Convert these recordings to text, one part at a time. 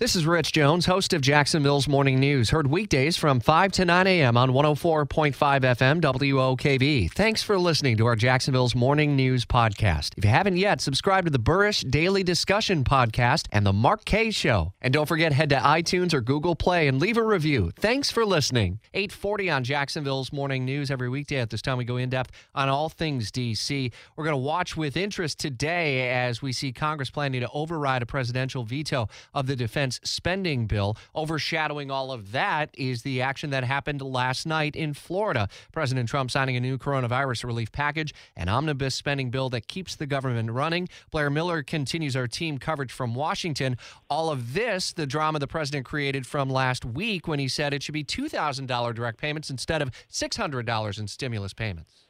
This is Rich Jones, host of Jacksonville's Morning News. Heard weekdays from 5 to 9 a.m. on 104.5 FM WOKV. Thanks for listening to our Jacksonville's Morning News podcast. If you haven't yet, subscribe to the Burrish Daily Discussion podcast and the Mark Kaye Show. And don't forget, head to iTunes or Google Play and leave a review. Thanks for listening. 840 on Jacksonville's Morning News. Every weekday at this time, we go in depth on all things D.C. We're going to watch with interest today as we see Congress planning to override a presidential veto of the defense defense spending bill. Overshadowing all of that is the action that happened last night in Florida. President Trump signing a new coronavirus relief package, an omnibus spending bill that keeps the government running. Blair Miller continues our team coverage from Washington. All of this, the drama the president created from last week when he said it should be $2,000 direct payments instead of $600 in stimulus payments.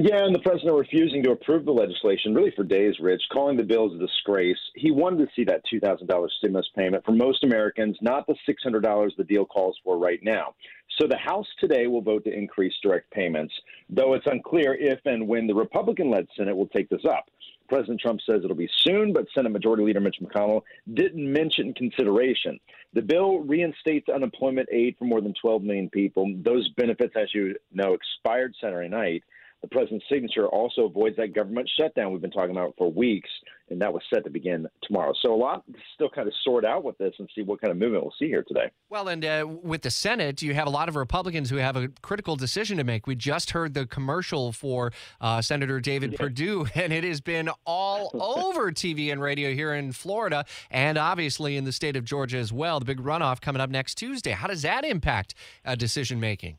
Yeah, and the president refusing to approve the legislation really for days, Rich, calling the bill a disgrace. He wanted to see that $2,000 stimulus payment for most Americans, not the $600 the deal calls for right now. So the House today will vote to increase direct payments, though it's unclear if and when the Republican led Senate will take this up. President Trump says it'll be soon, but Senate Majority Leader Mitch McConnell didn't mention consideration. The bill reinstates unemployment aid for more than 12 million people. Those benefits, as you know, expired Saturday night. The president's signature also avoids that government shutdown we've been talking about for weeks, and that was set to begin tomorrow. So a lot still kind of sort out with this and see what kind of movement we'll see here today. Well, and uh, with the Senate, you have a lot of Republicans who have a critical decision to make. We just heard the commercial for uh, Senator David yeah. Perdue, and it has been all over TV and radio here in Florida, and obviously in the state of Georgia as well. The big runoff coming up next Tuesday. How does that impact uh, decision making?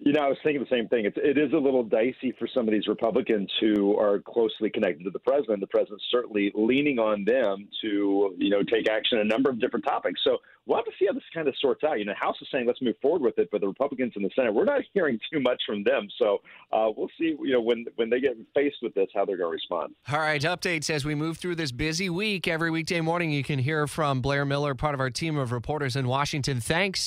You know, I was thinking the same thing. It's, it is a little dicey for some of these Republicans who are closely connected to the president. The president's certainly leaning on them to, you know, take action on a number of different topics. So we'll have to see how this kind of sorts out. You know, House is saying let's move forward with it, but the Republicans in the Senate, we're not hearing too much from them. So uh, we'll see, you know, when when they get faced with this, how they're going to respond. All right, updates as we move through this busy week. Every weekday morning, you can hear from Blair Miller, part of our team of reporters in Washington. Thanks.